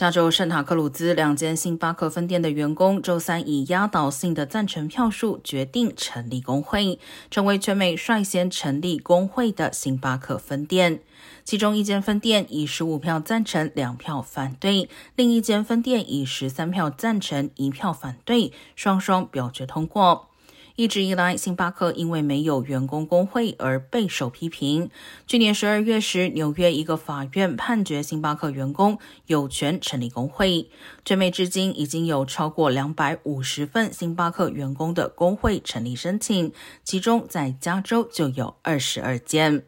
加州圣塔克鲁兹两间星巴克分店的员工周三以压倒性的赞成票数决定成立工会，成为全美率先成立工会的星巴克分店。其中一间分店以十五票赞成、两票反对，另一间分店以十三票赞成、一票反对，双双表决通过。一直以来，星巴克因为没有员工工会而备受批评。去年十二月时，纽约一个法院判决星巴克员工有权成立工会。全美至今已经有超过两百五十份星巴克员工的工会成立申请，其中在加州就有二十二件。